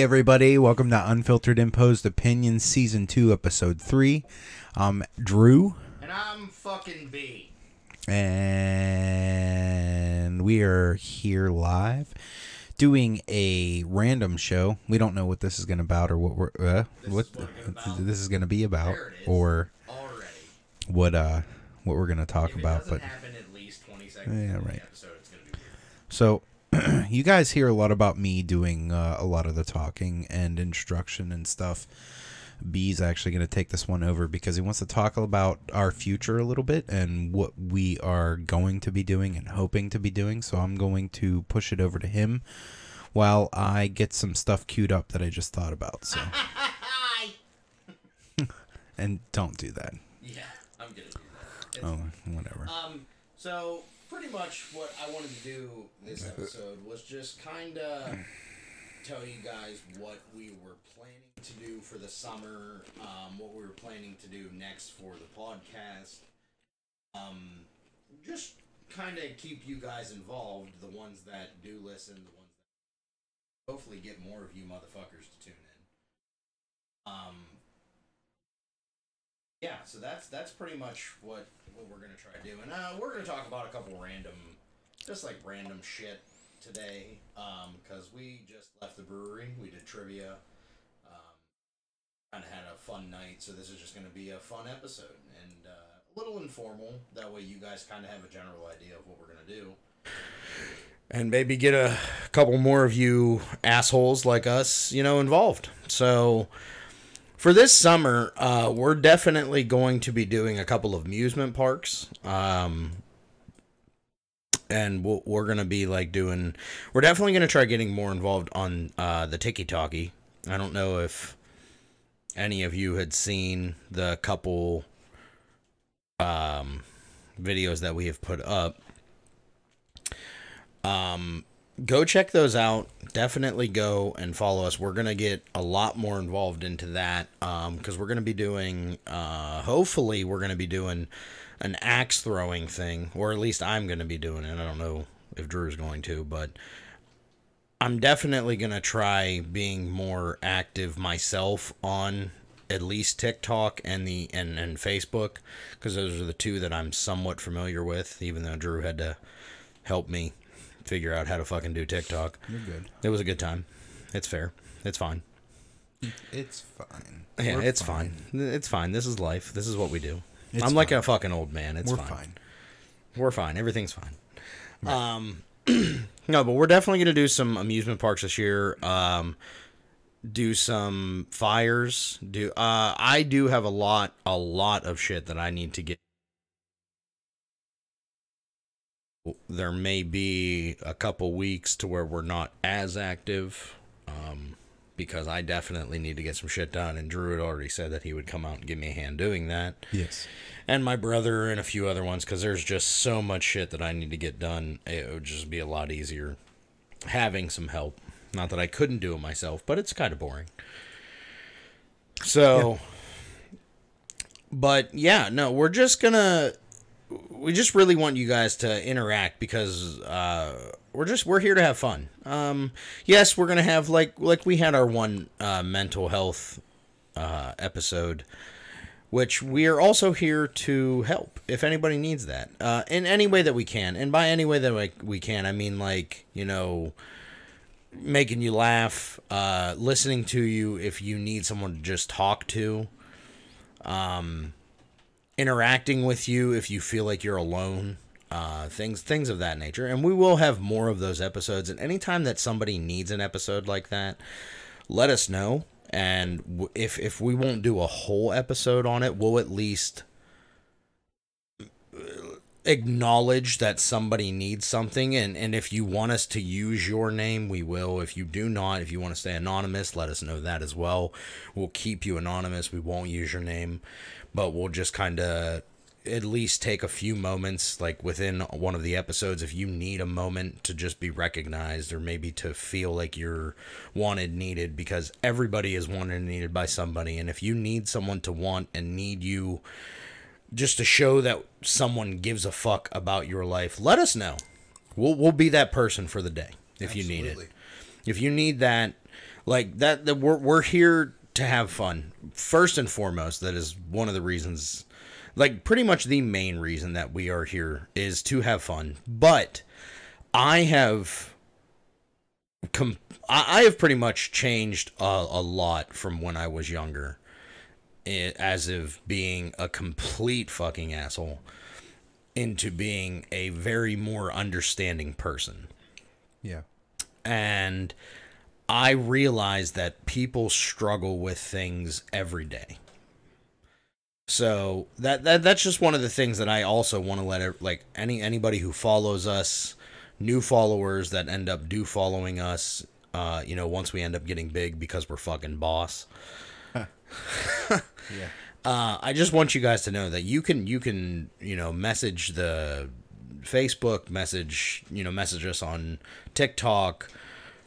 Hey, everybody. Welcome to Unfiltered Imposed Opinions, Season 2, Episode 3. I'm Drew, And I'm fucking B. and we are here live doing a random show. We don't know what this is going to about or what we're uh, what is what this is going to be about There it is. or Already. what uh what we're going to talk about, but happen at least 20 seconds Yeah, right. episode, it's going to be. So, you guys hear a lot about me doing uh, a lot of the talking and instruction and stuff. B's actually going to take this one over because he wants to talk about our future a little bit and what we are going to be doing and hoping to be doing. So, I'm going to push it over to him while I get some stuff queued up that I just thought about. So, and don't do that. Yeah, I'm going to do that. It's Oh, whatever. Um, so pretty much what I wanted to do this episode was just kind of tell you guys what we were planning to do for the summer, um, what we were planning to do next for the podcast. Um, just kind of keep you guys involved, the ones that do listen, the ones that hopefully get more of you motherfuckers to tune in. Um, yeah, so that's that's pretty much what what we're gonna try to do, uh, we're gonna talk about a couple random, just like random shit today, um, because we just left the brewery, we did trivia, um, kind of had a fun night, so this is just gonna be a fun episode and uh, a little informal. That way, you guys kind of have a general idea of what we're gonna do. And maybe get a couple more of you assholes like us, you know, involved. So, for this summer, uh, we're definitely going to be doing a couple of amusement parks. Um, and we'll, we're going to be like doing, we're definitely going to try getting more involved on uh, the Tiki Talkie. I don't know if any of you had seen the couple um, videos that we have put up. Um, go check those out. Definitely go and follow us. We're gonna get a lot more involved into that um, because we're gonna be doing. Uh, hopefully, we're gonna be doing an axe throwing thing, or at least I'm gonna be doing it. I don't know if Drew's going to, but I'm definitely gonna try being more active myself on at least TikTok and the and and Facebook because those are the two that I'm somewhat familiar with. Even though Drew had to help me figure out how to fucking do TikTok. You're good. It was a good time. It's fair. It's fine. It's fine. Yeah, We're it's fine. It's fine. This is life. This is what we do. It's I'm like a fucking old man. It's We're fine. fine. We're fine. Everything's fine. Um, no, but we're definitely gonna do some amusement parks this year. Um, do some fires. Do uh, I do have a lot, a lot of shit that I need to get. There may be a couple weeks to where we're not as active. Um, because I definitely need to get some shit done, and Drew had already said that he would come out and give me a hand doing that Yes. and my brother and a few other ones because there's just so much shit that I need to get done. It would just be a lot easier having some help. Not that I couldn't do it myself, but it's kind of boring. So, but yeah, no, we're just gonna. We just really want you guys to interact because uh, we're just we're here to have fun. Um, yes, we're gonna have like like we had our one uh, mental health uh, episode which we are also here to help if anybody needs that uh, in any way that we can and by any way that we, we can i mean like you know making you laugh uh, listening to you if you need someone to just talk to um, interacting with you if you feel like you're alone uh, things things of that nature. And we will have more of those episodes. And anytime that somebody needs an episode like that let us know. And if if we won't do a whole episode on it we'll at least uh, acknowledge that somebody needs something. And and if you want us to use your name we will. If you do not if you want to stay anonymous let us know that as well. We'll keep you anonymous. We won't use your name but we'll just kind of at least take a few moments like within one of the episodes if you need a moment to just be recognized or maybe to feel like you're wanted needed because everybody is wanted and needed by somebody. And if you need someone to want and need you just to show that someone gives a fuck about your life let us know. We'll, we'll be that person for the day if you need it. If you need that like that, that we're, we're here to have fun. First and foremost that is one of the reasons like pretty much the main reason that we are here is to have fun. But i have com- I, have pretty much changed a, a lot from when i was younger as of being a complete fucking asshole into being a very more understanding person. Yeah. and I realize that people struggle with things every day. So that, that that's just one of the things that I also want to let like any anybody who follows us, new followers that end up do following us, uh, you know, once we end up getting big because we're fucking boss. Yeah. Uh, I just want you guys to know that you can you can you know message the Facebook message you know message us on TikTok.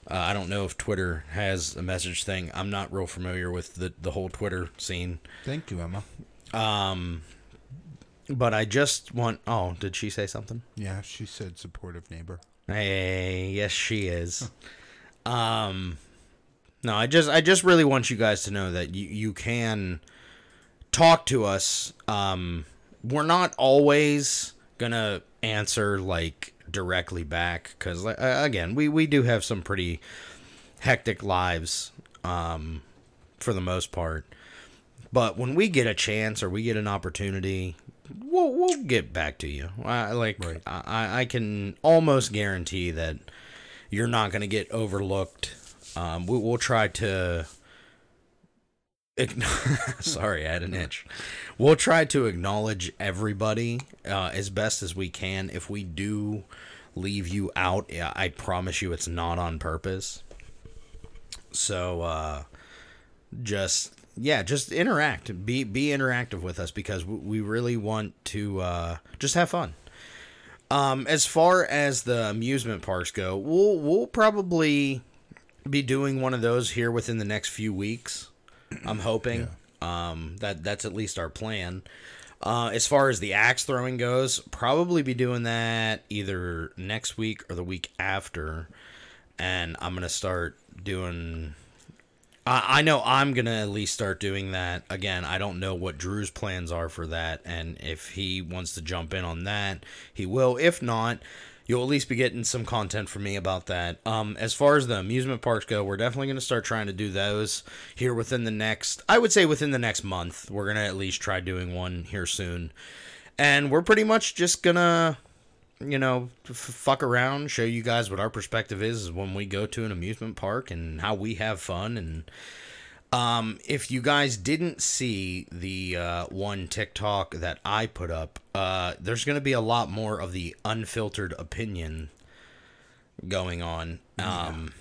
Uh, I don't know if Twitter has a message thing. I'm not real familiar with the the whole Twitter scene. Thank you, Emma. Um, but I just want. Oh, did she say something? Yeah, she said supportive neighbor. Hey, yes, she is. um, no, I just I just really want you guys to know that you you can talk to us. Um, we're not always gonna answer like directly back because uh, again, we we do have some pretty hectic lives. Um, for the most part. But when we get a chance or we get an opportunity, we'll we'll get back to you. I, like Right. I I can almost guarantee that you're not going to get overlooked. Um, we, we'll try to. Sorry, I had an itch. We'll try to acknowledge everybody uh, as best as we can. If we do leave you out, I promise you it's not on purpose. So, uh, just yeah, just interact. Be be interactive with us because we, really want to uh, just have fun. Um, as far as the amusement parks go, we'll we'll probably be doing one of those here within the next few weeks. I'm hoping. Um, that that's at least our plan. Uh, as far as the axe throwing goes, probably be doing that either next week or the week after, and I'm gonna start doing I I know I'm gonna at least start doing that again. I don't know what Drew's plans are for that, and if he wants to jump in on that, he will. If not, you'll at least be getting some content from me about that. Um, as far as the amusement parks go, we're definitely gonna start trying to do those here within the next. I would say within the next month. We're gonna at least try doing one here soon, and we're pretty much just gonna you know, f- fuck around, show you guys what our perspective is when we go to an amusement park and how we have fun. And um, if you guys didn't see the uh, one TikTok that I put up, uh, there's going to be a lot more of the unfiltered opinion going on. Um,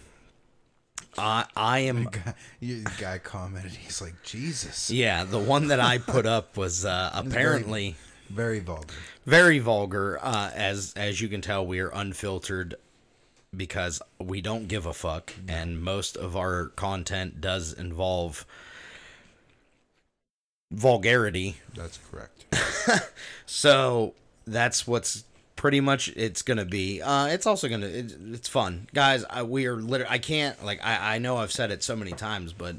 I I am Guy, you- guy commented. He's like, Jesus. yeah. The one that I put up was uh, apparently. Very vulgar. very vulgar uh, as as you can tell we are unfiltered because we don't give a fuck and most of our content does involve vulgarity. That's correct. so that's what's pretty much it's gonna be. Uh it's also gonna it, it's fun. Guys I, we are literally i can't like I, I know i've said it so many times but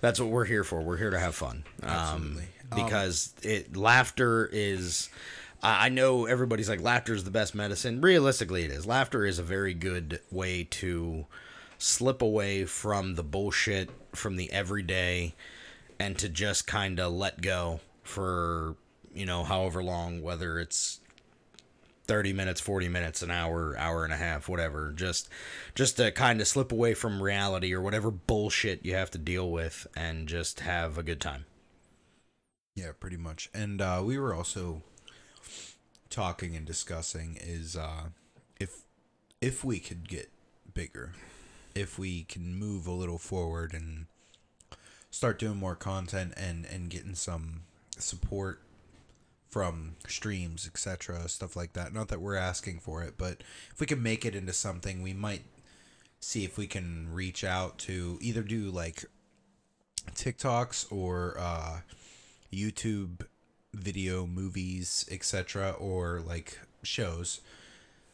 that's what we're here for. We're here to have fun. Absolutely. um, because it laughter is I know everybody's like laughter is the best medicine. Realistically, it is. Laughter is a very good way to slip away from the bullshit, from the everyday, and to just kind of let go for, you know, however long, whether it's 30 minutes 40 minutes an hour hour and a half whatever just just to kind of slip away from reality or whatever bullshit you have to deal with and just have a good time Yeah, pretty much. And uh, we were also talking and discussing is uh, if if we could get bigger, if we can move a little forward and start doing more content and and getting some support from streams, etc., stuff like that. Not that we're asking for it, but if we can make it into something, we might see if we can reach out to either do like TikToks or uh, YouTube video, movies, etc., or like shows,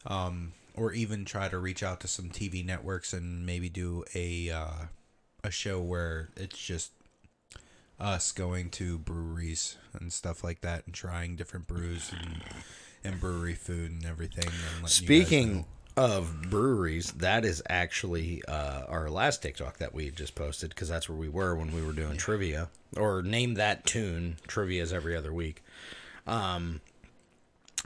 um, or even try to reach out to some TV networks and maybe do a uh, a show where it's just us going to breweries and stuff like that and trying different brews and, and brewery food and everything. And letting you guys Speaking. Of breweries, that is actually uh, our last TikTok that we just posted because that's where we were when we were doing trivia or name that tune. Trivia's every other week. Um,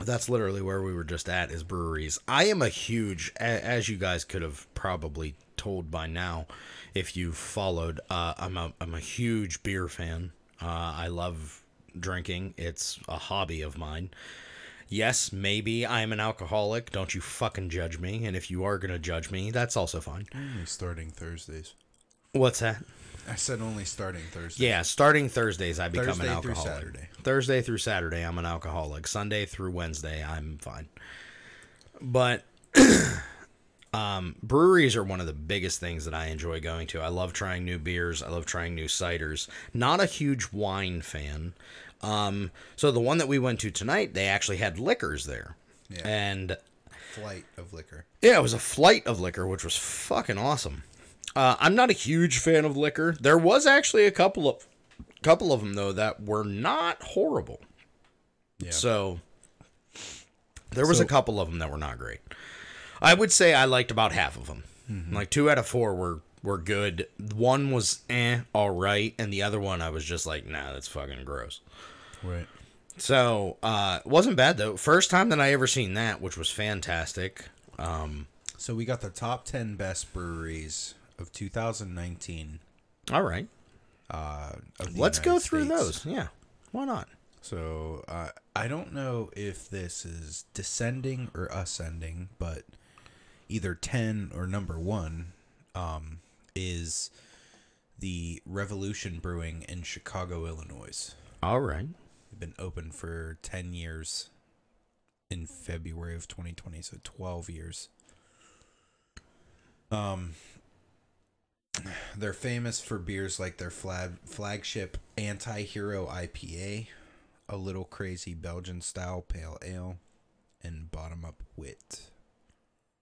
that's literally where we were just at is breweries. I am a huge, a- as you guys could have probably told by now, if you followed. Uh, I'm a I'm a huge beer fan. Uh, I love drinking. It's a hobby of mine. Yes, maybe I'm an alcoholic. Don't you fucking judge me. And if you are gonna judge me, that's also fine. only starting Thursdays. What's that? I said only starting Thursdays. Yeah, starting Thursdays, I become Thursday an through alcoholic. Saturday. Thursday through Saturday, I'm an alcoholic. Sunday through Wednesday, I'm fine. But um, breweries are one of the biggest things that I enjoy going to. I love trying new beers. I love trying new ciders. Not a huge wine fan. Um, so the one that we went to tonight, they actually had liquors there. Yeah. And Flight of liquor. yeah, it was a flight of liquor, which was fucking awesome. Uh, I'm not a huge fan of liquor. There was actually a couple of couple of them though that were not horrible. Yeah. So there was So- a couple of them that were not great. I would say I liked about half of them. Mm-hmm. Like two out of four were were good. One was eh, all right, and the other one I was just like, nah, that's fucking gross. right. So uh, it wasn't bad though. First time that I ever seen that, which was fantastic. Um, So we got the top 10 best breweries of 2019. all right. Uh, Let's go through States. those. Yeah. Why not? So uh, I don't know if this is descending or ascending, but either 10 or number one um, is the Revolution Brewing in Chicago, Illinois. All right. They've been open for 10 years in February of 2020, so 12 years. Um they're famous for beers like their flag flagship Anti-Hero IPA, a little crazy Belgian style pale ale, and bottom up wit.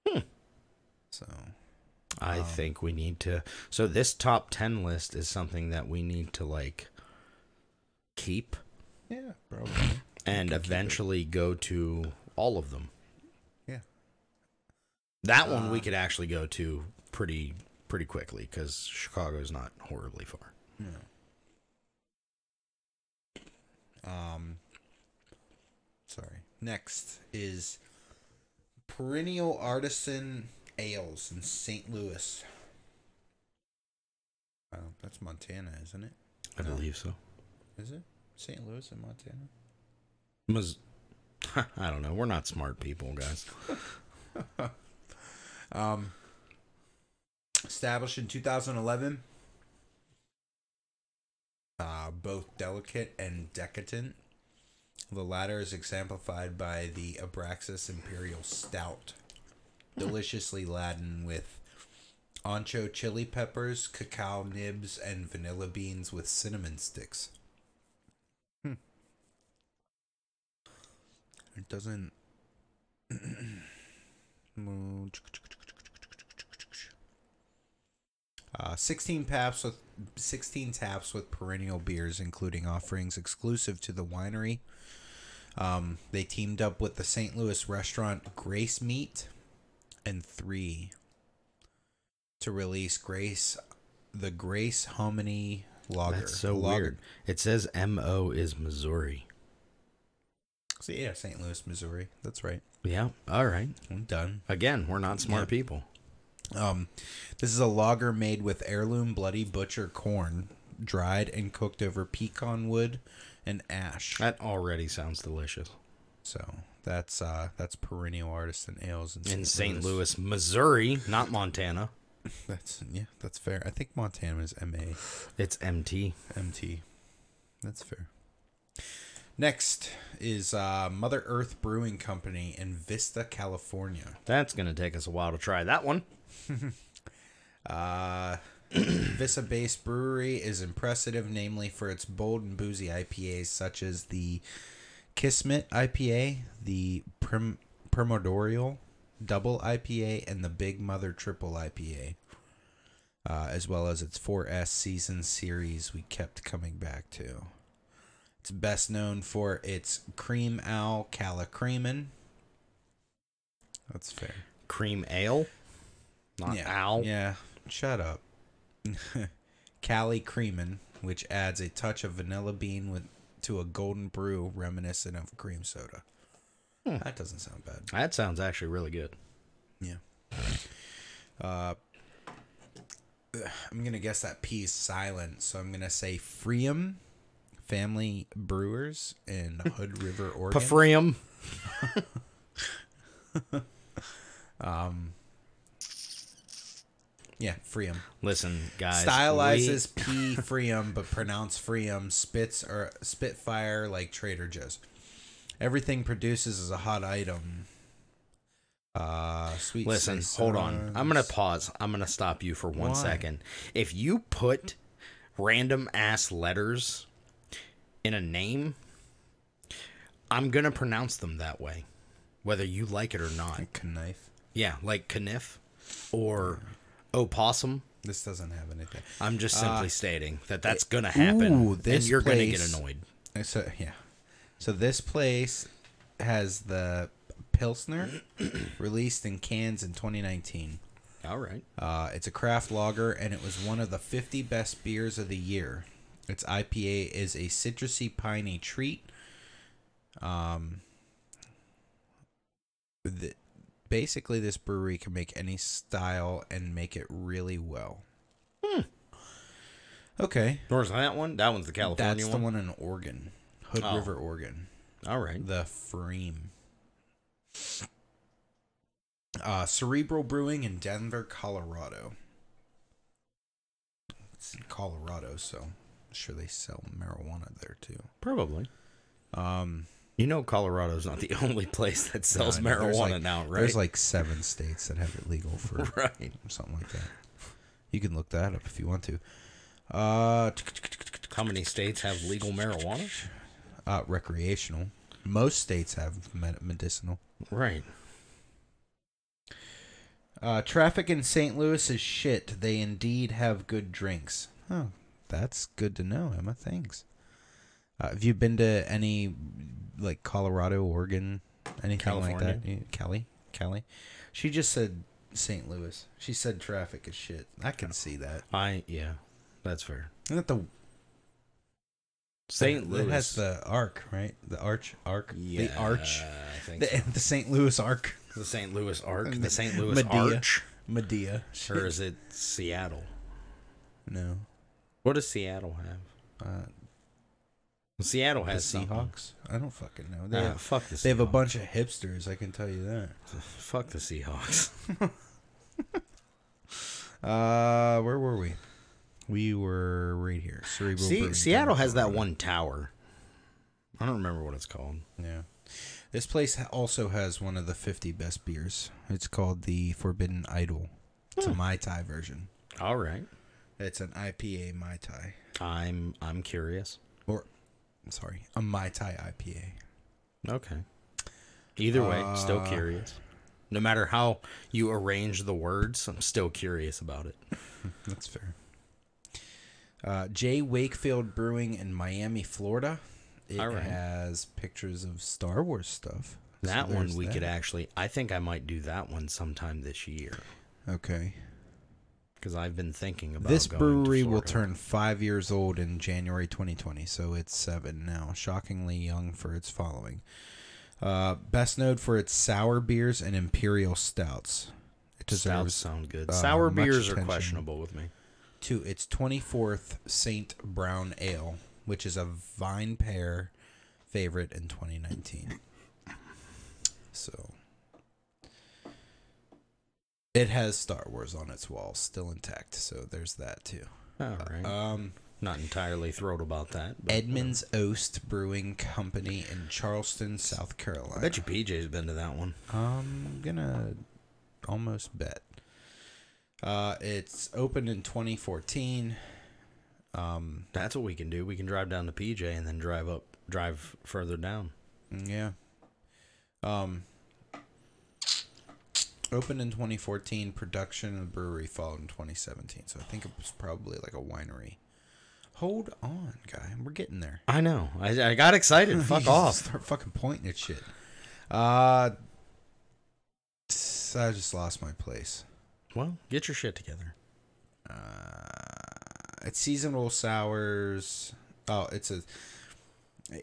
Hmm. So, I Um, think we need to. So this top ten list is something that we need to like keep yeah, probably. and can keep it. eventually go to all of them. Yeah. That one we Uh, could actually go to pretty pretty quickly because Chicago's not horribly far. Yeah. Um, sorry. Next is Perennial Artisan Ales in St. Louis. Oh, that's Montana, isn't it? I No. believe so. Is it St. Louis in Montana? I don't know. We're not smart people, guys. Um, established in 2011. Uh, both delicate and decadent. The latter is exemplified by the Abraxas Imperial Stout, deliciously laden with ancho chili peppers, cacao nibs, and vanilla beans with cinnamon sticks. Hmm. It doesn't. Uh, 16 taps with 16 taps with perennial beers, including offerings exclusive to the winery. Um, they teamed up with the St. Louis restaurant Grace Meat and Three to release Grace, the Grace Hominy Lager. That's so Lager. weird. It says M O is Missouri. So yeah, St. Louis, Missouri. That's right. Yeah. All right. I'm done. Again, we're not smart Yeah. people. Um, this is a lager made with heirloom bloody butcher corn, dried and cooked over pecan wood and ash. That already sounds delicious. So that's uh that's perennial artisan ales in, In St. Louis, Missouri, not Montana. That's yeah, that's fair. I think Montana is M A It's MT. M T. That's fair. Next is uh, Mother Earth Brewing Company in Vista, California. That's going to take us a while to try that one. Uh, Vista based brewery is impressive, namely for its bold and boozy IPAs such as the Kismet IPA, the Prim- Primordial Double IPA, and the Big Mother Triple IPA. uh, as well as its 4S season series we kept coming back to. It's best known for its Cream Owl Cala Creamin'. That's fair. Cream ale, not yeah. owl. Yeah, shut up. Cali Creamin', which adds a touch of vanilla bean with to a golden brew reminiscent of cream soda. Hmm. That doesn't sound bad. That sounds actually really good. Yeah. Uh, I'm gonna guess that P is silent, so I'm gonna say Freedom Family Brewers in Hood River, Oregon. Pafrium. yeah, Freedom. Listen, guys. Stylizes P Freedom, but pronounce Freedom. Spits or Spitfire like Trader Joe's. Everything produces as a hot item. Uh, sweet. Listen, hold on. I'm gonna pause. I'm gonna stop you for one Why? second. If you put random ass letters in a name, I'm gonna pronounce them that way, whether you like it or not. knife. Yeah, like Kniff or opossum. This doesn't have anything. I'm just simply stating that that's gonna happen, Uh, Ooh, and this you're gonna get annoyed. So yeah, so this place has the Pilsner released in cans in 2019. All right. Uh, it's a craft lager, and it was one of the 50 best beers of the year. Its IPA is a citrusy, piney treat. Um, the, basically, this brewery can make any style and make it really well. Okay, Where's that one? That one's the California one. that's the one in Oregon, Hood Oh. River, Oregon. All right. The Freem. Uh, Cerebral Brewing in Denver, Colorado. It's in Colorado, so I'm sure they sell marijuana there too. Probably. Um, You know, Colorado's not the only place that sells no, I know. There's marijuana like- now, right? There's like seven states that have it legal for right. something like that. You can look that up if you want to. Uh, How many states have legal marijuana? uh recreational. Most states have med- medicinal. Right. Uh, traffic in St. Louis is shit. They indeed have good drinks. Oh, that's good to know, Emma. Thanks. Uh, have you been to any, like Colorado, Oregon, anything like that? California? Cali, Cali. She just said St. Louis. She said traffic is shit. I can see that. I yeah, that's fair. Isn't that the St. It Louis has the arc, right? The arch, arc, yeah, the arch, I think the, so. the St. Louis arc, the St. Louis Arc, the St. Louis Medea. Arch, Medea. or is it Seattle? No, What does Seattle have? uh, Seattle the has something. Seahawks. I don't fucking know. They have, fuck the. they have a bunch of hipsters. I can tell you that. Fuck the Seahawks. Uh, where were we? We were right here. Cerebral. See, Seattle has that one tower. I don't remember what it's called. Yeah. This place also has one of the 50 best beers. It's called the Forbidden Idol. It's a Mai Tai version. All right. It's an IPA Mai Tai. I'm I'm curious. Or, sorry, a Mai Tai IPA. Okay. Either way, still Uh, curious. No matter how you arrange the words, I'm still curious about it. That's fair. Uh, J. Wakefield Brewing in Miami, Florida. It right. has pictures of Star Wars stuff. So That one there's we could actually. I think I might do that one sometime this year Okay. Because I've been thinking about This brewery will turn five years old in January 2020, so it's seven now. Shockingly young for its following. Uh, best known for its sour beers and imperial stouts. It deserves Stouts sound good. uh, Sour much beers are attention. questionable with me. to its 24th Saint Brown Ale, which is a VinePair favorite in 2019. So it has Star Wars on its wall, still intact. So there's that too. All right. Um, Not entirely thrilled about that. but- Edmonds Oast Brewing Company in Charleston, South Carolina. I bet you PJ's been to that one. I'm gonna almost bet. Uh, it's opened in 2014. Um, That's what we can do. We can drive down to PJ and then drive up, drive further down. yeah. Um. Opened in 2014. Production of brewery followed in 2017. So I think it was probably like a winery. Hold on, guy. We're getting there. I know. I, I got excited. Fuck off. Start fucking pointing at shit. Uh, I just lost my place. Well, get your shit together. Uh, it's seasonal sours. Oh, it's a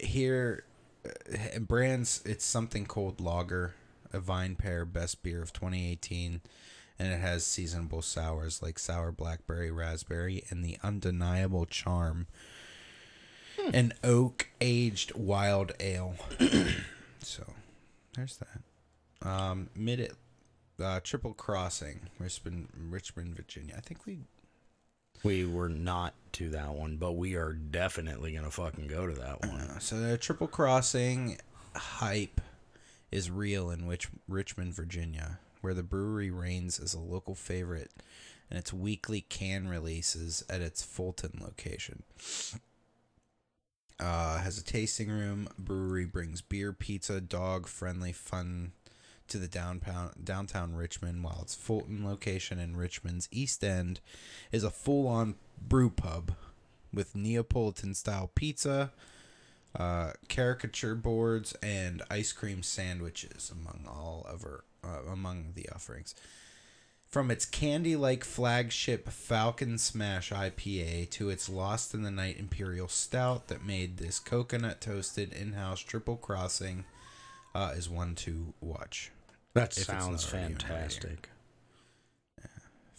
here. Uh, brands. It's something called Lager, a VinePair best beer of 2018, and it has seasonable sours like sour blackberry, raspberry, and the undeniable charm. An oak aged wild ale. so, there's that. Um, mid uh, triple crossing, Richmond, Richmond, Virginia. I think we We were not to that one, but we are definitely gonna fucking go to that one. Uh, so the triple crossing hype is real in which Richmond, Virginia, where the brewery reigns as a local favorite and its weekly can releases at its Fulton location. Uh, has a tasting room. Brewery brings beer, pizza, dog friendly fun to the downtown downtown Richmond, while its Fulton location in Richmond's East End is a full on brew pub with Neapolitan style pizza, uh, caricature boards, and ice cream sandwiches among all of our, uh, among the offerings. From its candy like flagship Falcon Smash IPA to its Lost in the Night Imperial Stout that made this coconut toasted in house triple crossing uh, is one to watch. That sounds not already on fantastic.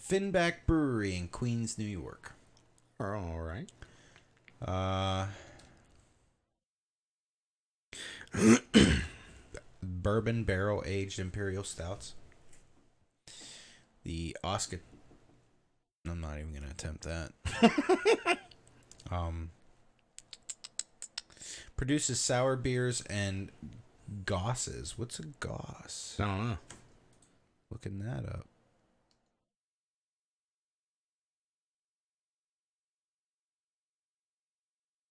Finback Brewery in Queens, New York. All right. Uh, bourbon barrel aged imperial stouts. The Oscar. I'm not even gonna attempt that. um, produces sour beers and gosses. What's a goss? I don't know. Looking that up.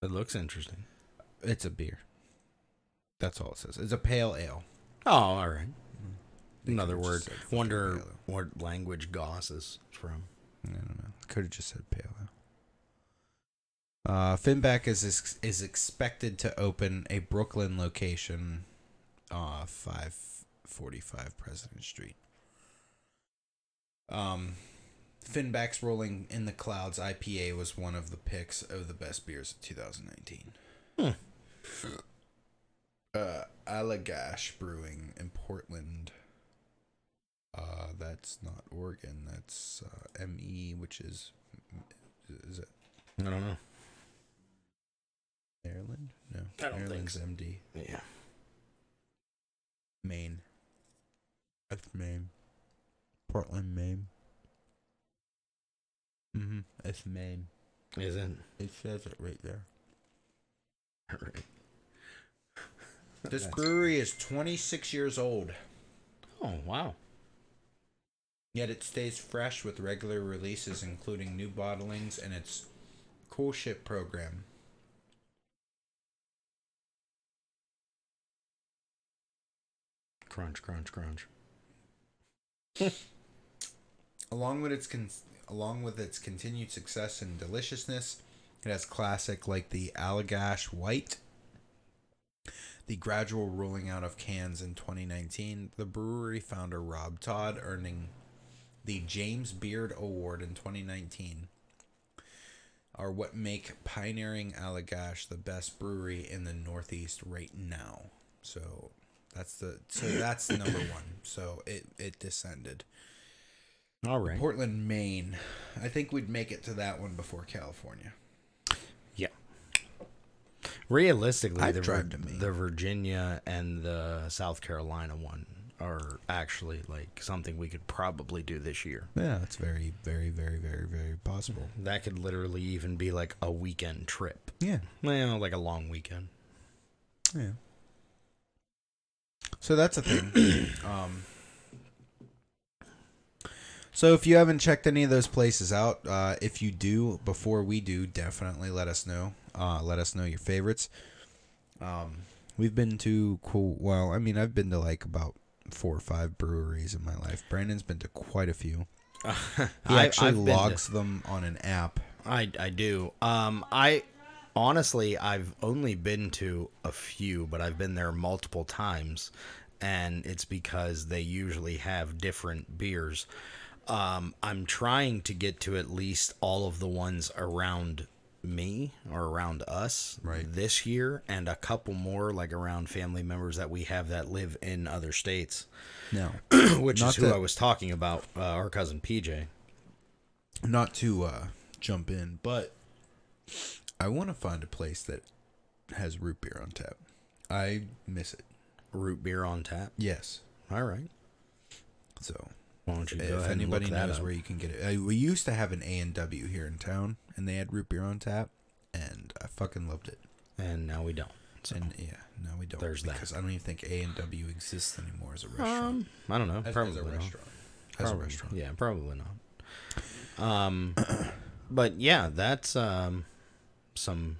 It looks interesting. It's a beer. That's all it says. It's a pale ale. Oh, all right. Another word. just said fucking Wonder what language Goss is from. I don't know. Could have just said pale ale. Uh, Finback is is expected to open a Brooklyn location, uh, five forty five President Street. Um, Finback's Rolling in the Clouds IPA was one of the picks of the best beers of 2019. Hmm. Uh, Allagash Brewing in Portland. Uh, that's not Oregon. That's uh, ME, which is is it I don't know. Maryland? No, I don't think Maryland's so. MD. Yeah. Maine. That's Maine. Portland, Maine. Mm-hmm. It's Maine. Is it? It says it right there. All right. This brewery is 26 years old, Oh, wow. yet it stays fresh with regular releases, including new bottlings and its coolship program. Crunch, crunch, crunch. Along with its con- along with its continued success and deliciousness, it has classic like the Allagash White, the gradual rolling out of cans in 2019. The brewery founder Rob Todd earning the James Beard Award in 2019 are what make pioneering Allagash the best brewery in the Northeast right now. So that's the so that's number one. So it it descended. All right. Portland, Maine. I think we'd make it to that one before California. Realistically, I'd the, Vir- to the Virginia and the South Carolina one are actually like something we could probably do this year. Yeah, that's very, very, very, very, very possible. That could literally even be like a weekend trip. Yeah, Well, like a long weekend. yeah. So that's a thing. um, so if you haven't checked any of those places out, uh, if you do before we do, definitely let us know. Uh, let us know your favorites. Um, we've been to cool. Well, I mean, I've been to like about four or five breweries in my life. Brandon's been to quite a few. He I- actually I've been to- logs them on an app. I I do. Um, I honestly I've only been to a few, but I've been there multiple times, and it's because they usually have different beers. Um, I'm trying to get to at least all of the ones around me or around us Right. this year, and a couple more like around family members that we have that live in other states, No, which Not is who that- I was talking about. Uh, our cousin PJ. not to uh, jump in, but I want to find a place that has root beer on tap. I miss it. Root beer on tap. Yes. All right. So Why don't you go if anybody knows where you can get it, we used to have an A and W here in town, and they had root beer on tap, and I fucking loved it. and now we don't. So, And yeah, no, we don't. There's that. because I don't even think A and W exists anymore as a restaurant. um, I don't know. as, probably as a not. restaurant. As a restaurant. Yeah, probably not. Um, but yeah, that's um, some.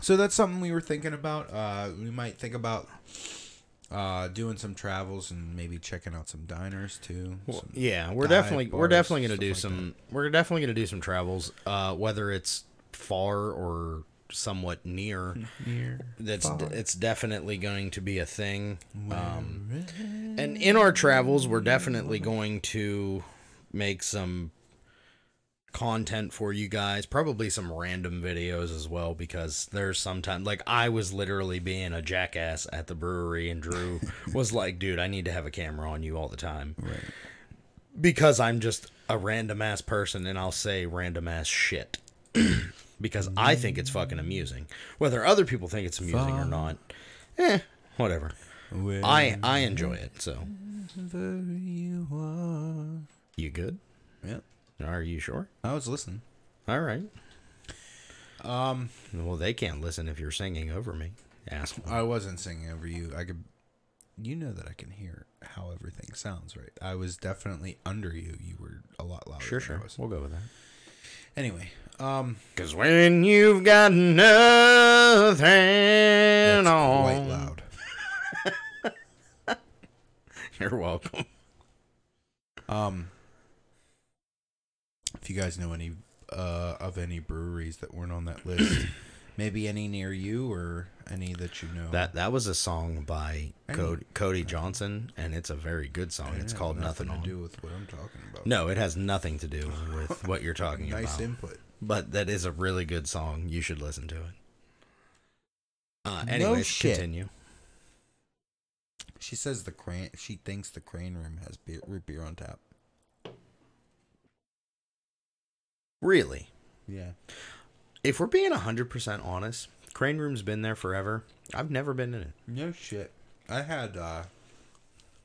So that's something we were thinking about. Uh, we might think about uh, doing some travels and maybe checking out some diners too. Some- Yeah, we're dive definitely we're definitely gonna do like some. We're definitely gonna do some travels. Uh, whether it's far or somewhat near. Near That's far. it's definitely going to be a thing. Um, and in our travels, we're definitely going to make some content for you guys. Probably some random videos as well, because there's sometimes like I was literally being a jackass at the brewery, and Drew was like, "Dude, I need to have a camera on you all the time." Right. because I'm just a random ass person and I'll say random ass shit because I think it's fucking amusing. Whether other people think it's amusing or not, eh, whatever. I I enjoy it. So you are. you good? Yeah. Are you sure? I was listening. All right. Um, Well, they can't listen if you're singing over me. Asshole. I wasn't singing over you. I could. You know that I can hear how everything sounds, right? I was definitely under you. You were a lot louder. Sure, than I sure. We'll go with that. Anyway, um, Cause when you've got nothing that's on, quite loud. You're welcome. Um, if you guys know any uh, of any breweries that weren't on that list, maybe any near you or any that you know. That that was a song by Cody, Cody Johnson, and it's a very good song. It's called Nothing, to On. do with what I'm talking about. No, it has nothing to do with what you're talking nice about. Nice input. But that is a really good song. You should listen to it. Uh, No anyways, shit. continue. She says the crane. She thinks the crane room has beer, root beer on tap. Really, Yeah. if we're being hundred percent honest, Crane Room's been there forever. I've never been in it. No shit. I had uh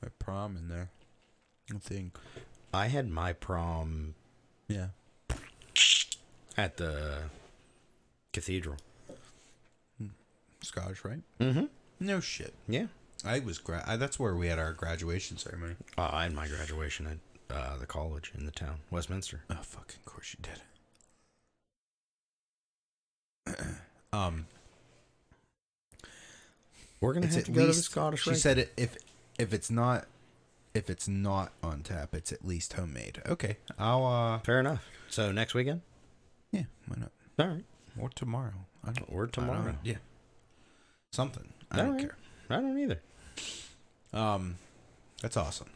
my prom in there. I think. I had my prom Yeah. at the cathedral. Scottish, right? Mm-hmm. No shit. Yeah. I was gra- I, that's where we had our graduation ceremony. Uh, I had my graduation at uh, the college in the town, Westminster. Oh fucking course you did. um We're gonna have at to go to the least Scottish. she said it, if if it's not if it's not on tap, it's at least homemade. Okay. I'll uh Fair enough. So next weekend. yeah, why not? All right. Or tomorrow. I don't Or I don't tomorrow. Yeah. Something. I don't Alright. care. I don't either. Um, that's awesome.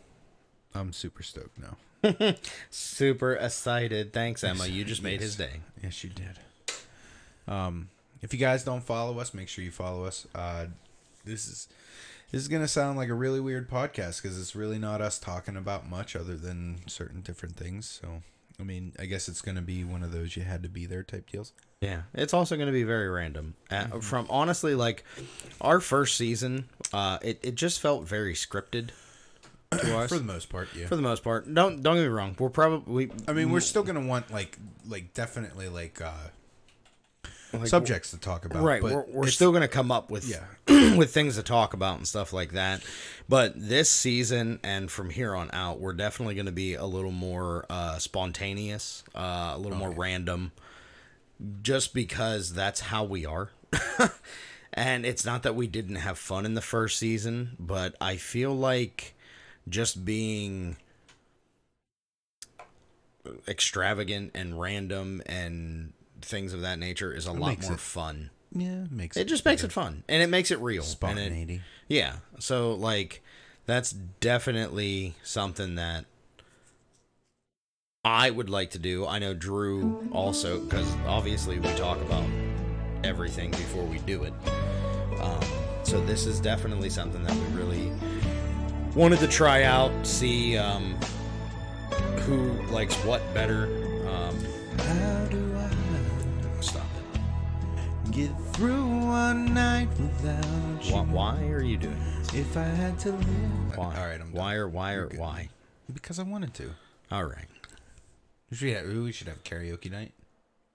I'm super stoked now. Super excited. Thanks, Emma. You just made his day. Yes, you did. Um, if you guys don't follow us, make sure you follow us. Uh, this is this is gonna sound like a really weird podcast because it's really not us talking about much other than certain different things. So, I mean, I guess it's gonna be one of those you had to be there type deals. Yeah, it's also going to be very random. Uh, From honestly, like our first season, uh, it it just felt very scripted to us For the most part, yeah. for the most part. Don't don't get me wrong. We're probably I mean, we're still gonna want like like definitely like uh like, subjects to talk about. right. but We're, we're still going to come up with Yeah. with things to talk about and stuff like that. But this season and from here on out, we're definitely going to be a little more uh, spontaneous, uh, a little more random, just because that's how we are. and it's not that we didn't have fun in the first season, but I feel like just being extravagant and random and things of that nature is a lot makes more it fun. Yeah, makes It just makes it fun and it makes it real. It- spontaneity. yeah. So like that's definitely something that I would like to do. I know Drew also cuz obviously we talk about everything before we do it. Um, so this is definitely something that we really wanted to try out, see um, who likes what better. Um, How do I stop it. get through one night without you? Why, why are you doing this? If I had to live. Why? All right, I'm why done. or why or why? Because I wanted to. All right. We should have, we should have karaoke night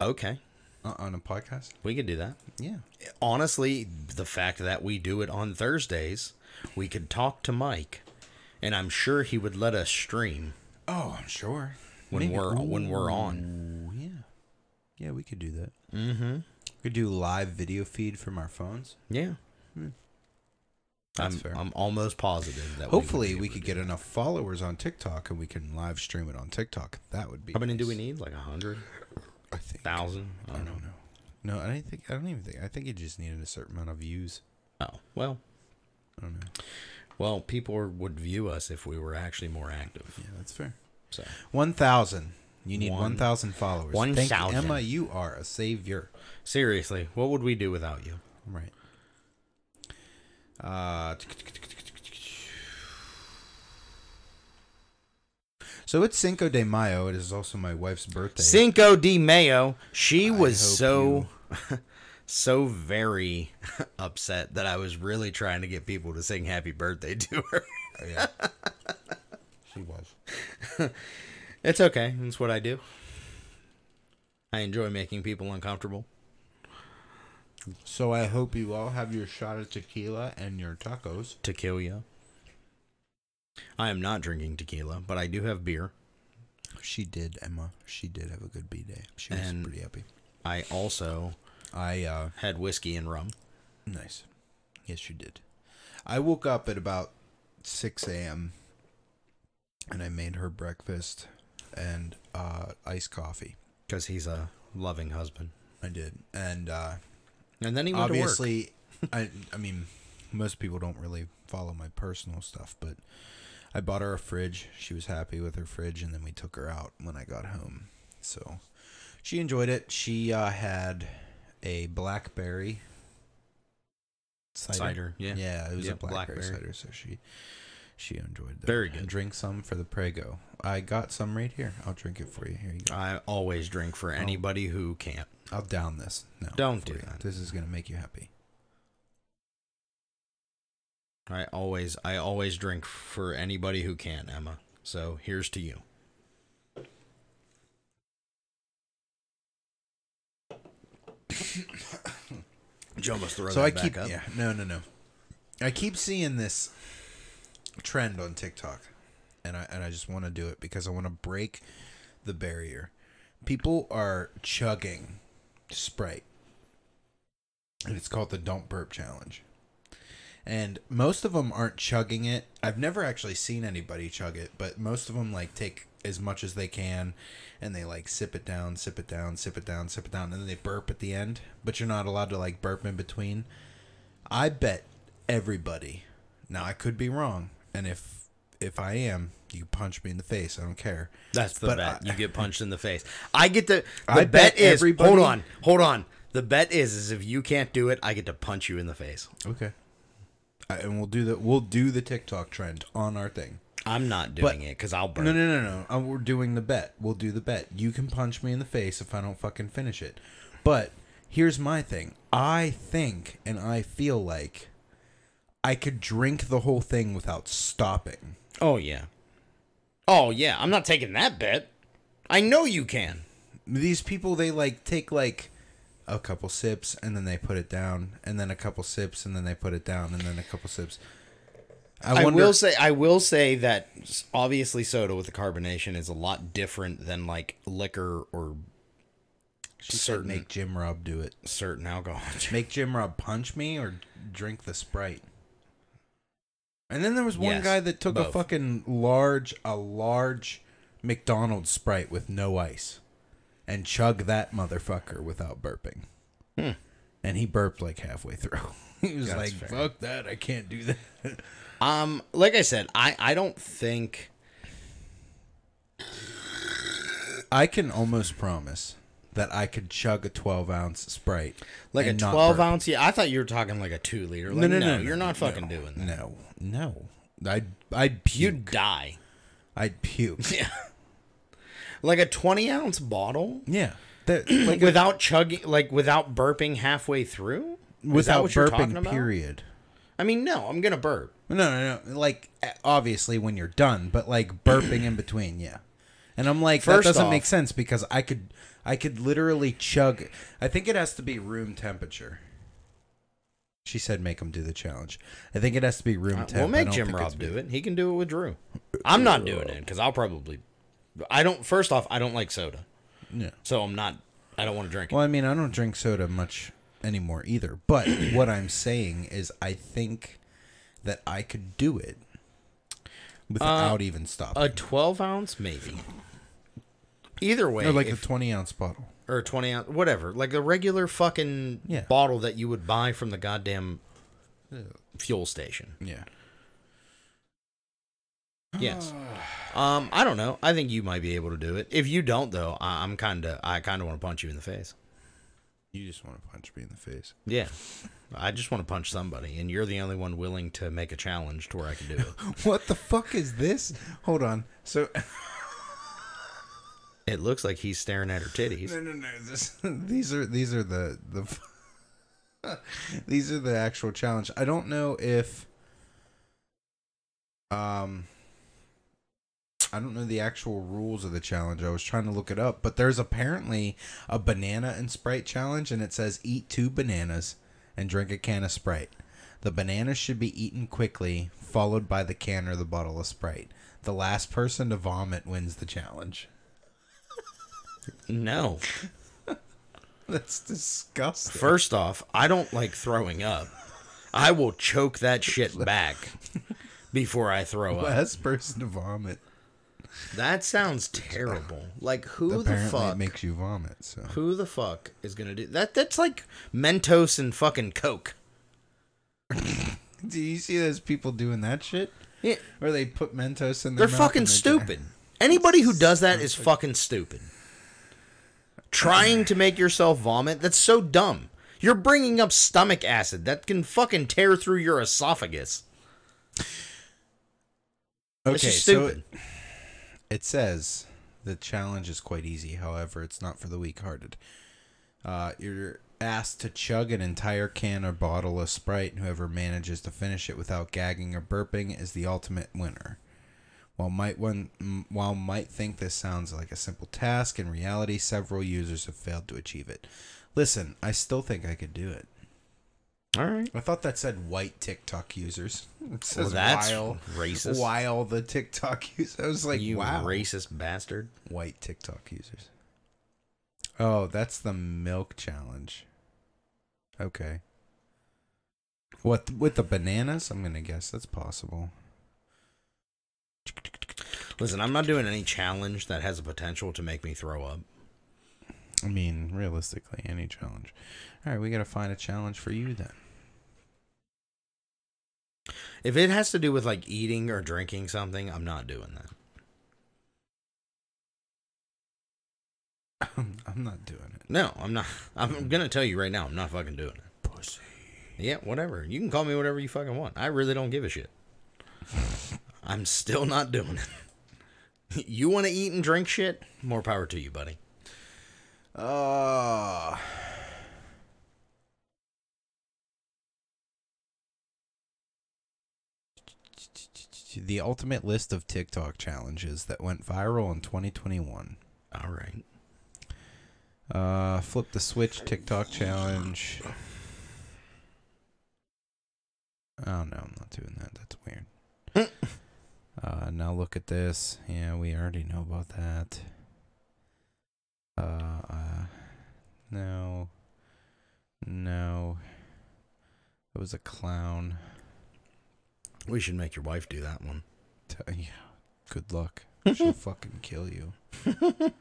Okay. uh, on a podcast. We could do that. Yeah. honestly, the fact that we do it on Thursdays, we could talk to Mike, and I'm sure he would let us stream Oh, I'm sure. when Maybe- we're when we're on. Yeah. Yeah, we could do that. Mm-hmm. We could do live video feed from our phones. Yeah, That's I'm fair. I'm almost positive that. Hopefully, be we could get do enough followers on TikTok and we can live stream it on TikTok. That would be. that. How many do we need? Like a hundred I think. thousand? I I don't don't know. know. No, I don't think. I don't even think. I think it just needed a certain amount of views. Oh well, I don't know. Well, people would view us if we were actually more active. Yeah, that's fair. So One thousand. You need One- thousand followers. one thousand. Emma. You are a savior. seriously, what would we do without you? Right. Uh, so it's Cinco de Mayo. It is also my wife's birthday. Cinco de Mayo. She was so so very upset that I was really trying to get people to sing happy birthday to her. Oh, yeah. she was. It's okay. That's what I do. I enjoy making people uncomfortable. So I hope you all have your shot of tequila and your tacos. Tequila. I am not drinking tequila, but I do have beer. She did, Emma. She did have a good B day. She was And- pretty happy. I also I uh had whiskey and rum. nice. Yes, you did. I woke up at about six a.m. and I made her breakfast and uh, iced coffee. because he's a loving husband. I did, and uh, And then he went obviously, I I mean, most people don't really follow my personal stuff, but I bought her a fridge. She was happy with her fridge, and then we took her out when I got home. So she enjoyed it. She uh, had a blackberry cider. Cider, yeah. yeah, it was Yep, a blackberry, blackberry. cider. So she she enjoyed that. Very good. Drink some for the Prego. I got some right here. I'll drink it for you. Here you go. I always drink for anybody who can't. I'll down this. No, Don't do you. that. This is gonna make you happy. I always I always drink for anybody who can't, Emma. So here's to you. You almost throw so that I back keep up? yeah no no no I keep seeing this trend on TikTok and I and I just want to do it because I want to break the barrier. People are chugging Sprite and it's called the don't burp challenge. And most of them aren't chugging it. I've never actually seen anybody chug it, but most of them like take as much as they can and they like sip it down, sip it down, sip it down, sip it down, and then they burp at the end, but you're not allowed to like burp in between. I bet everybody. Now I could be wrong, and if if I am, you punch me in the face. I don't care. That's the But bet. I- you get punched in the face. I get the. The I bet bet is. everybody- Hold on. Hold on. The bet is is if you can't do it, I get to punch you in the face. Okay. And we'll do the we'll do the TikTok trend on our thing. I'm not doing it because I'll burn. No, no, no, no. Uh, we're doing the bet. We'll do the bet. You can punch me in the face if I don't fucking finish it. But here's my thing. I think and I feel like I could drink the whole thing without stopping. Oh yeah. Oh yeah. I'm not taking that bet. I know you can. These people they like take like a couple sips and then they put it down and then a couple sips and then they put it down and then a couple sips. I, wonder- will say I will say that obviously soda with the carbonation is a lot different than like liquor or certain make Jim Rob do it. certain alcohol. Make Jim Rob punch me or drink the Sprite. And then there was one Yes, guy that took a fucking large, a large McDonald's Sprite with no ice, and chug that motherfucker without burping. Hmm. And he burped like halfway through. he was That's like, fair. "Fuck that! I can't do that." Um, like I said, I I don't think I can almost promise that I could chug a twelve ounce Sprite, like a not twelve burp. ounce. Yeah, I thought you were talking like a two liter. Like, No, no, no, no, you're not no, fucking doing that. No, no. I'd I'd puke. You'd die. I'd puke. Yeah. Like a twenty ounce bottle yeah. That- like without chugging, like without burping halfway through. Without what you're talking burping. Period. I mean, no, I'm gonna burp. No, no, no. Like eh, obviously when you're done, but like burping in between, yeah. And I'm like, First that doesn't off- make sense because I could, I could literally chug. I think it has to be room temperature. She said, "Make him do the challenge." I think it has to be room uh, temp. we'll make Jim Rob do it. He can do it with Drew. I'm not doing it because I'll probably. I don't. First off, I don't like soda, Yeah. so I'm not. I don't want to drink it. Well, I mean, I don't drink soda much anymore either. But what I'm saying is, I think that I could do it without uh, even stopping. A 12 ounce, maybe. Either way, or like if- a 20 ounce bottle. or a 20 ounce, whatever. Like a regular fucking Yeah. bottle that you would buy from the goddamn fuel station. Yeah. Yes. Um, I don't know. I think you might be able to do it. If you don't, though, I, I'm kind of, I kind of want to punch you in the face. You just want to punch me in the face. Yeah. I just want to punch somebody, and you're the only one willing to make a challenge to where I can do it. What the fuck is this? Hold on. So it looks like he's staring at her titties. no, no, no. This, these are these are the the these are the actual challenge. I don't know if um I don't know the actual rules of the challenge. I was trying to look it up, but there's apparently a banana and Sprite challenge, and it says eat two bananas and drink a can of Sprite. The bananas should be eaten quickly, followed by the can or the bottle of Sprite. The last person to vomit wins the challenge. No. That's disgusting. First off, I don't like throwing up. I will choke that shit back before I throw up. last person to vomit. That sounds terrible. Like who the fuck? it makes you vomit. So who the fuck is gonna do that? That's like Mentos and fucking Coke. do you see those people doing that shit? Yeah, Or they put Mentos in their they're fucking stupid. Anybody who does that is fucking stupid. Trying to make yourself vomit, that's so dumb. You're bringing up stomach acid that can fucking tear through your esophagus. Okay, so stupid. It says the challenge is quite easy. However, it's not for the weak-hearted. Uh, you're asked to chug an entire can or bottle of Sprite, and whoever manages to finish it without gagging or burping is the ultimate winner. While might one while might think this sounds like a simple task, in reality, several users have failed to achieve it. Listen, I still think I could do it. All right. I thought that said white TikTok users. It Well, says that's while, racist. while the TikTok users. I was like, you wow. racist bastard. White TikTok users. Oh, that's the milk challenge. Okay. What with the bananas? I'm gonna guess that's possible. Listen, I'm not doing any challenge that has a potential to make me throw up. I mean, realistically, any challenge. All right, we gotta find a challenge for you then. If it has to do with like eating or drinking something, I'm not doing that. I'm not doing it. No, I'm not. I'm gonna tell you right now, I'm not fucking doing it. Pussy. Yeah, whatever. You can call me whatever you fucking want. I really don't give a shit. I'm still not doing it. you want to eat and drink shit? More power to you, buddy. Uh the ultimate list of TikTok challenges that went viral in 2021. All right. Uh, flip the switch TikTok challenge. Oh no, I'm not doing that. That's weird. uh, now look at this. Yeah, we already know about that. Uh, uh no, no. It was a clown. We should make your wife do that one. Yeah. Good luck. She'll fucking kill you.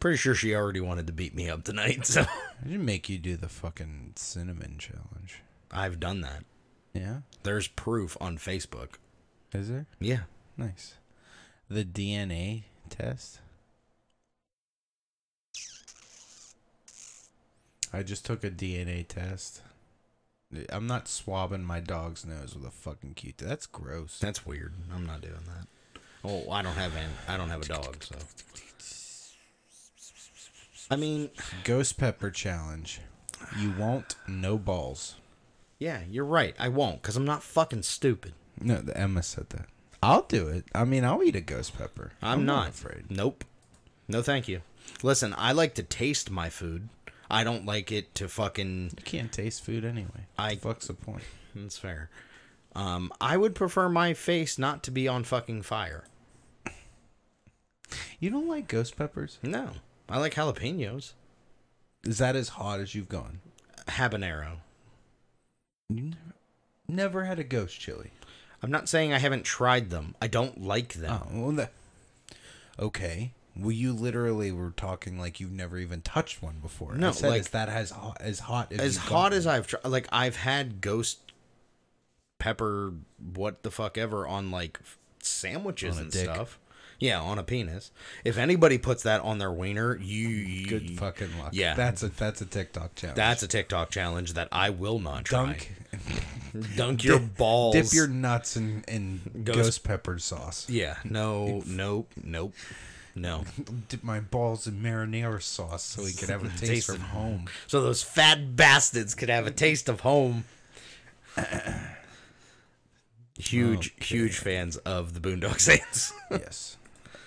Pretty sure she already wanted to beat me up tonight, so I should make you do the fucking cinnamon challenge. I've done that. Yeah. There's proof on Facebook. Is there? Yeah. Nice. The DNA test. I just took a DNA test. I'm not swabbing my dog's nose with a fucking Q-tip. That's gross. That's weird. I'm not doing that. Oh, I don't have an I don't have a dog, so. I mean, Ghost pepper challenge. You won't no balls. yeah, you're right. I won't cuz I'm not fucking stupid. No, the Emma said that. I'll do it. I mean, I'll eat a ghost pepper. I'm, not afraid. Nope. No, thank you. Listen, I like to taste my food. I don't like it to fucking. You can't taste food anyway. I- fuck's the point. That's fair. Um, I would prefer my face not to be on fucking fire. You don't like ghost peppers? No, I like jalapenos, Is that as hot as you've gone? habanero. You never, never had a ghost chili. I'm not saying I haven't tried them. I don't like them. Oh, well, that, okay. Well, you literally were talking like you've never even touched one before. No, I said, like- is that as hot as hot as as hot as I've tried, like I've had ghost pepper, what the fuck ever, on like sandwiches On and dick. stuff. Yeah, on a penis. If anybody puts that on their wiener, you good fucking luck. Yeah. that's a that's a TikTok challenge. That's a TikTok challenge that I will not try. dunk. dunk your balls. Dip your nuts in in Ghost- ghost, pepper sauce. Yeah, no, nope, nope, no. Dip my balls in marinara sauce so we could have a taste, of- home. So those fat bastards could have a taste of home. huge, huge fans of the Boondock Saints. yes,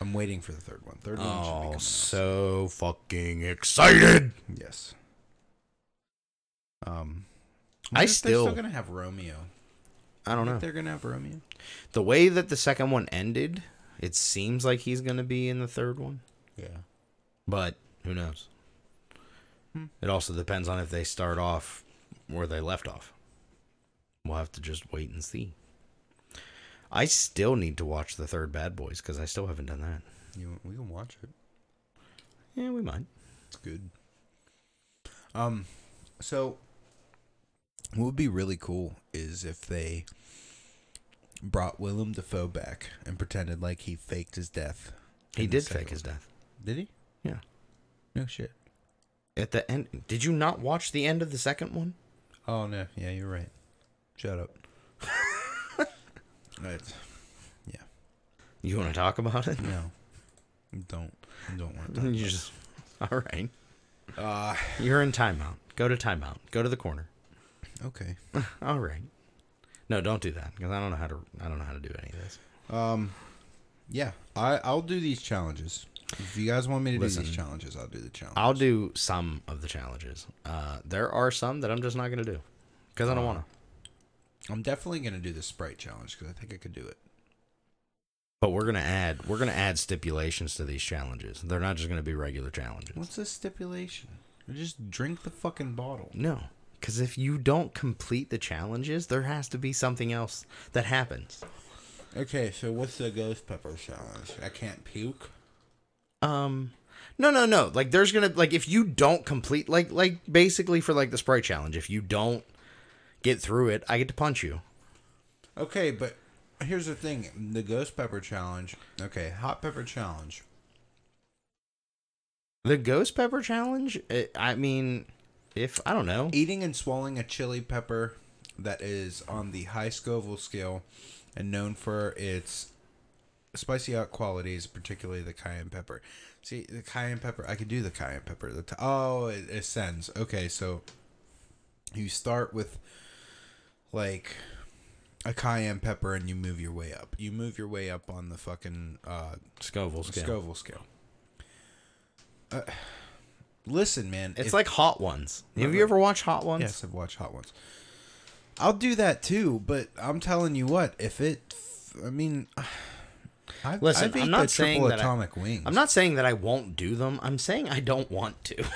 I'm waiting for the third one. Third one should be Oh, coming out. so fucking excited! Yes. Um, I wonder if they're still- still gonna have Romeo. I don't know. They're gonna have Romeo. The way that the second one ended, it seems like he's gonna be in the third one, Yeah. but who knows? Hmm. It also depends on if they start off where they left off. We'll have to just wait and see. I still need to watch the third Bad Boys because I still haven't done that. You, we can watch it. Yeah, we might. It's good. Um, so what would be really cool is if they brought Willem Dafoe back and pretended like he faked his death. He did fake his death. Did he? Yeah. No shit. At the end, did you not watch the end of the second one? Oh no. Yeah, you're right. Shut up. right. Yeah. You want to talk about it? No. Don't. Don't want to. you just, all right. Uh, You're in timeout. Go to timeout. Go to the corner. okay. All right. No, don't do that because I don't know how to. I don't know how to do any of this. Um, yeah, I I'll do these challenges. If you guys want me to do these challenges, I'll do the challenge. I'll do some of the challenges. Uh, there are some that I'm just not gonna do because I don't want to. I'm definitely gonna do the Sprite challenge because I think I could do it. But we're gonna add. We're gonna add stipulations to these challenges. They're not just gonna be regular challenges. What's the stipulation? Just drink the fucking bottle. No, because if you don't complete the challenges, there has to be something else that happens. Okay, so what's the ghost pepper challenge? I can't puke. Um, no, no, no. Like, there's gonna like if you don't complete like like basically for like the sprite challenge, if you don't get through it, I get to punch you. Okay, but here's the thing: the ghost pepper challenge. Okay, hot pepper challenge. The ghost pepper challenge. It, I mean, if I don't know, Eating and swallowing a chili pepper that is on the high Scoville scale and known for its spicy out qualities, particularly the cayenne pepper. See, the cayenne pepper, I could do the cayenne pepper. The t- oh, it ascends. Okay, so you start with like a cayenne pepper and you move your way up. You move your way up on the fucking uh, Scoville scale. Scoville scale. Uh, listen, man. It's if- like Hot Ones. Have Right, you ever watched Hot Ones? Yes, I've watched Hot Ones. I'll do that too, but I'm telling you what, if it, I mean, I've, Listen, I've I'm not saying that I- wings. I'm not saying that I won't do them. I'm saying I don't want to.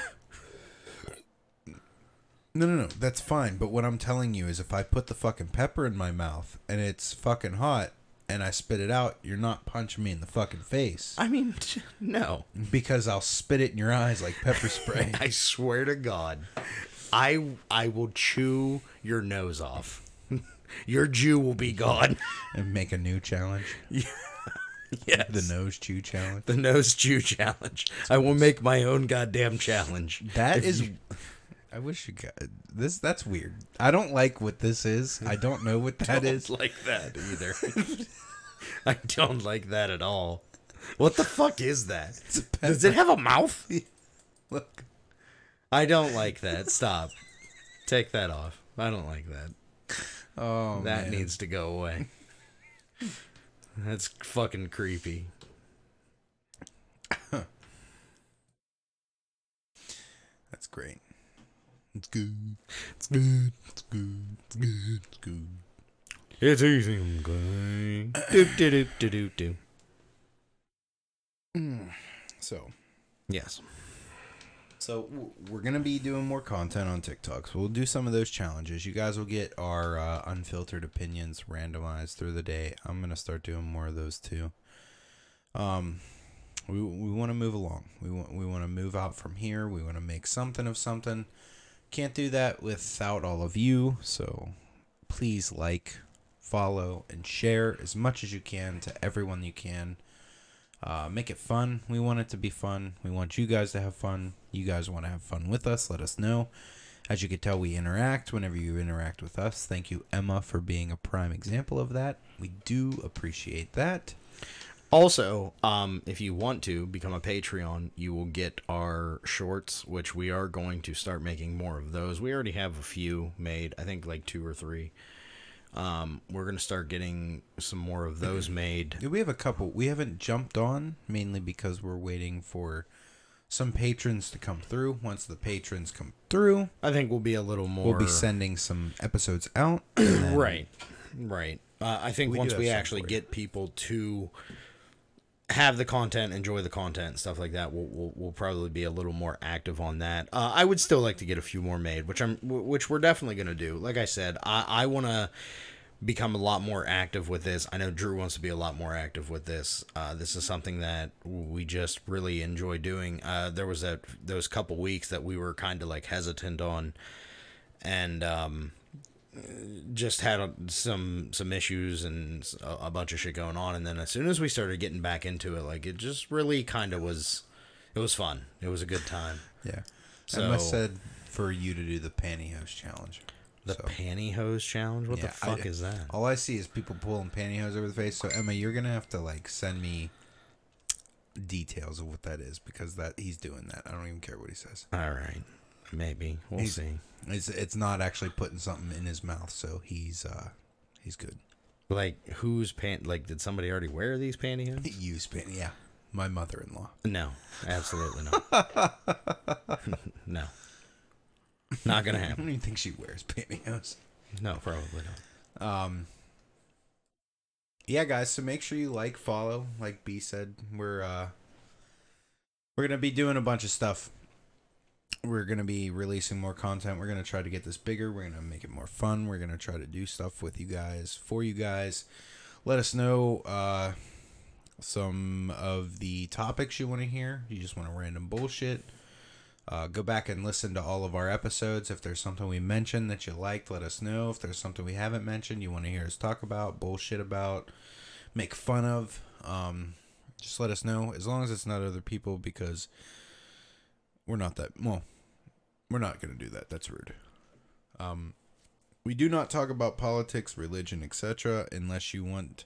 No, no, no. That's fine. But what I'm telling you is if I put the fucking pepper in my mouth and it's fucking hot and I spit it out, you're not punching me in the fucking face. I mean, no. Because I'll spit it in your eyes like pepper spray. I swear to God, I I will chew your nose off. your Jew will be gone. and make a new challenge. yes. The nose chew challenge. The nose chew challenge. I will make my own goddamn challenge. That is. you- I wish you got this. That's weird. I don't like what this is. I don't know what that don't is. like that either. I don't like that at all. What the fuck is that? Does it have a mouth? Look, I don't like that. Stop. Take that off. I don't like that. oh That man. needs to go away. That's fucking creepy. That's great. It's good. It's good. It's good. It's good. It's good. It's easy. I'm going. Doop do doop doop doop doop. So, Yes. so we're gonna be doing more content on TikTok. So we'll do some of those challenges. You guys will get our uh, unfiltered opinions randomized through the day. I'm gonna start doing more of those too. Um, we we want to move along. We want we want to move out from here. We want to make something of something. Can't do that without all of you. So please like, follow, and share as much as you can to everyone you can. Uh, make it fun. We want it to be fun. We want you guys to have fun. You guys want to have fun with us. Let us know. As you can tell, we interact whenever you interact with us. Thank you, Emma, for being a prime example of that. We do appreciate that. Also, um, if you want to become a Patreon, you will get our shorts, which we are going to start making more of those. We already have a few made, I think like two or three. Um, we're gonna start getting some more of those made. Yeah, We have a couple. We haven't jumped on mainly because we're waiting for some patrons to come through. Once the patrons come through, I think we'll be a little more. we'll be sending some episodes out. right, right. Uh, I think We once we actually get people to have the content, enjoy the content, stuff like that, we'll, we'll, we'll probably be a little more active on that. Uh, I would still like to get a few more made, which I'm, which we're definitely gonna do. Like I said, I, I want to become a lot more active with this. I know Drew wants to be a lot more active with this. Uh, this is something that we just really enjoy doing. Uh, there was that those couple weeks that we were kind of like hesitant on, and um, just had some some issues and a, bunch of shit going on. And then as soon as we started getting back into it, like it just really kind of was. It was fun. It was a good time. Yeah. So- Emma said for you to do the pantyhose challenge. The So, pantyhose challenge. What yeah, the fuck I- is that? All I see is people pulling pantyhose over the face. So Emma, you're gonna have to like send me details of what that is because that he's doing that. I don't even care what he says. All right, maybe we'll He's- see. It's it's not actually putting something in his mouth, so he's uh he's good. Like who's pant? Like did somebody already wear these pantyhose? You spin, yeah. My mother-in-law. No, absolutely not. no, not gonna happen. I don't even think she wears pantyhose. No, probably not. Um. Yeah, guys. So make sure you like, follow. Like B said, we're uh, we're gonna be doing a bunch of stuff. We're gonna be releasing more content. We're gonna try to get this bigger. We're gonna make it more fun. We're gonna try to do stuff with you guys, for you guys. Let us know uh, some of the topics you want to hear. You just want to random bullshit. Uh, go back and listen to all of our episodes. If there's something we mentioned that you liked, let us know. If there's something we haven't mentioned you want to hear us talk about, bullshit about, make fun of, um, just let us know. As long as it's not other people, because we're not that. Well, we're not going to do that. That's rude. Um, we do not talk about politics, religion, etc. Unless you want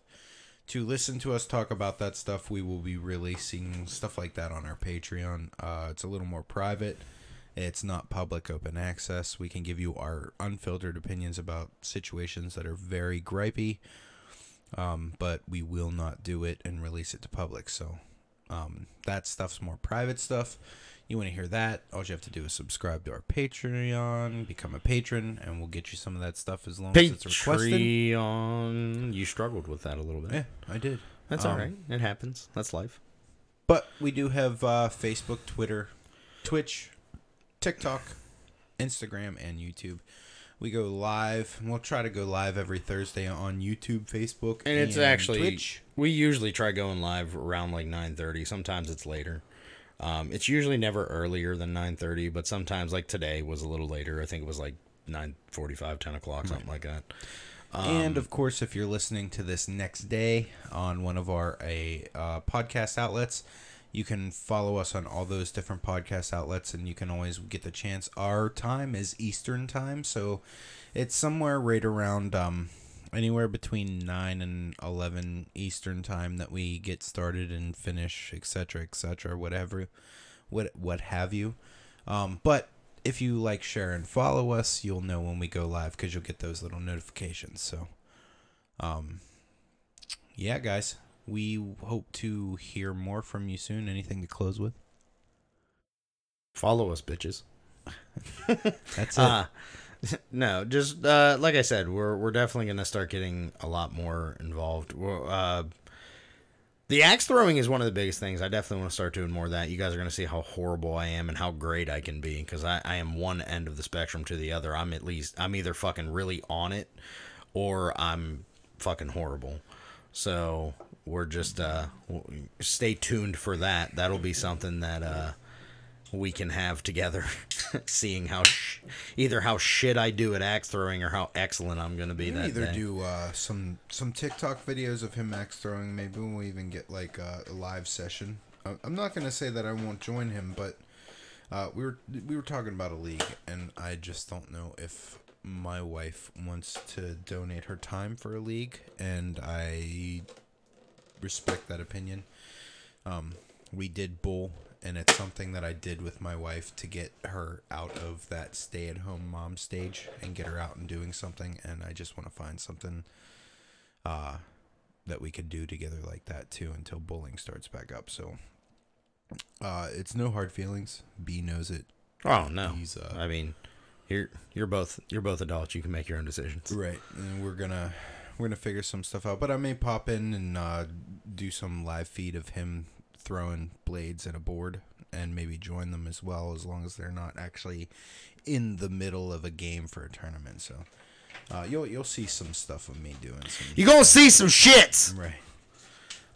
to listen to us talk about that stuff, we will be releasing stuff like that on our Patreon. Uh, it's a little more private. It's not public open access. We can give you our unfiltered opinions about situations that are very gripey, um, but we will not do it and release it to public. So um, that stuff's more private stuff. You want to hear that? All you have to do is subscribe to our Patreon, become a patron, and we'll get you some of that stuff as long as it's requested. Patreon. You struggled with that a little bit. Yeah, I did. That's Um, all right. It happens. That's life. But we do have uh, Facebook, Twitter, Twitch, TikTok, Instagram and YouTube. We go live. We'll try to go live every Thursday on YouTube, Facebook, And it's actually Twitch. we usually try going live around like nine thirty. Sometimes it's later. Um, it's usually never earlier than nine thirty, but sometimes like today was a little later. I think it was like 9.45, 10 o'clock, something like that. and of course, if you're listening to this next day on one of our a uh, podcast outlets, you can follow us on all those different podcast outlets, and you can always get the chance. Our time is Eastern time, so it's somewhere right around um, anywhere between nine and eleven Eastern time that we get started and finish, etc., etc., whatever, what what have you. Um, but if you like, share, and follow us, you'll know when we go live because you'll get those little notifications. So, um, yeah, guys, we hope to hear more from you soon. Anything to close with? Follow us, bitches. That's it. Uh, no, just uh, like I said, we're we're definitely gonna start getting a lot more involved. Uh, the axe throwing is one of the biggest things. I definitely want to start doing more of that. You guys are gonna see how horrible I am and how great I can be because I, I am one end of the spectrum to the other. I'm at least I'm either fucking really on it or I'm fucking horrible. So we're just uh, stay tuned for that. That'll be something that uh we can have together, seeing how sh- either how shit I do at axe throwing or how excellent I'm gonna be We can that either day. do uh, some some TikTok videos of him axe throwing. Maybe we'll even get like uh, a live session. Uh, I'm not gonna say that I won't join him, but uh, we were we were talking about a league, and I just don't know if my wife wants to donate her time for a league, and I respect that opinion. Um, we did bull, and it's something that I did with my wife to get her out of that stay-at-home mom stage and get her out and doing something. And I just want to find something uh, that we could do together like that too until bowling starts back up. So uh, it's no hard feelings. B knows it. oh no, He's, uh, I mean, you're you're both you're both adults. You can make your own decisions. Right, and we're gonna we're gonna figure some stuff out. But I may pop in and uh, do some live feed of him throwing blades at a board, and maybe join them as well, as long as they're not actually in the middle of a game for a tournament. So uh, you'll you'll see some stuff of me doing some. You gonna see some shits. right?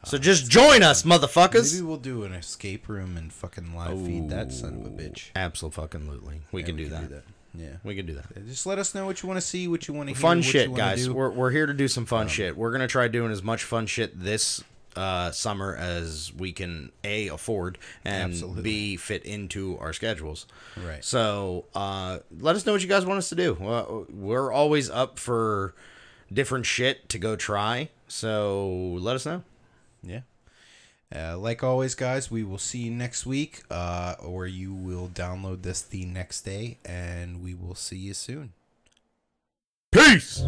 So just join us, motherfuckers. Maybe we'll do an escape room and fucking live feed that son of a bitch. Absolutely, we Yeah, can, do, that. Yeah. We can do that. Just let us know what you want to see, what you want to hear, Fun shit, guys. do. Um, We're we're here to do some fun shit. We're gonna try doing as much fun shit this uh, summer as we can a afford and Absolutely. b fit into our schedules. Right. So uh, let us know what you guys want us to do. We're always up for different shit to go try. So let us know. Yeah. Uh, like always, guys, we will see you next week, uh, or you will download this the next day, and we will see you soon. Peace.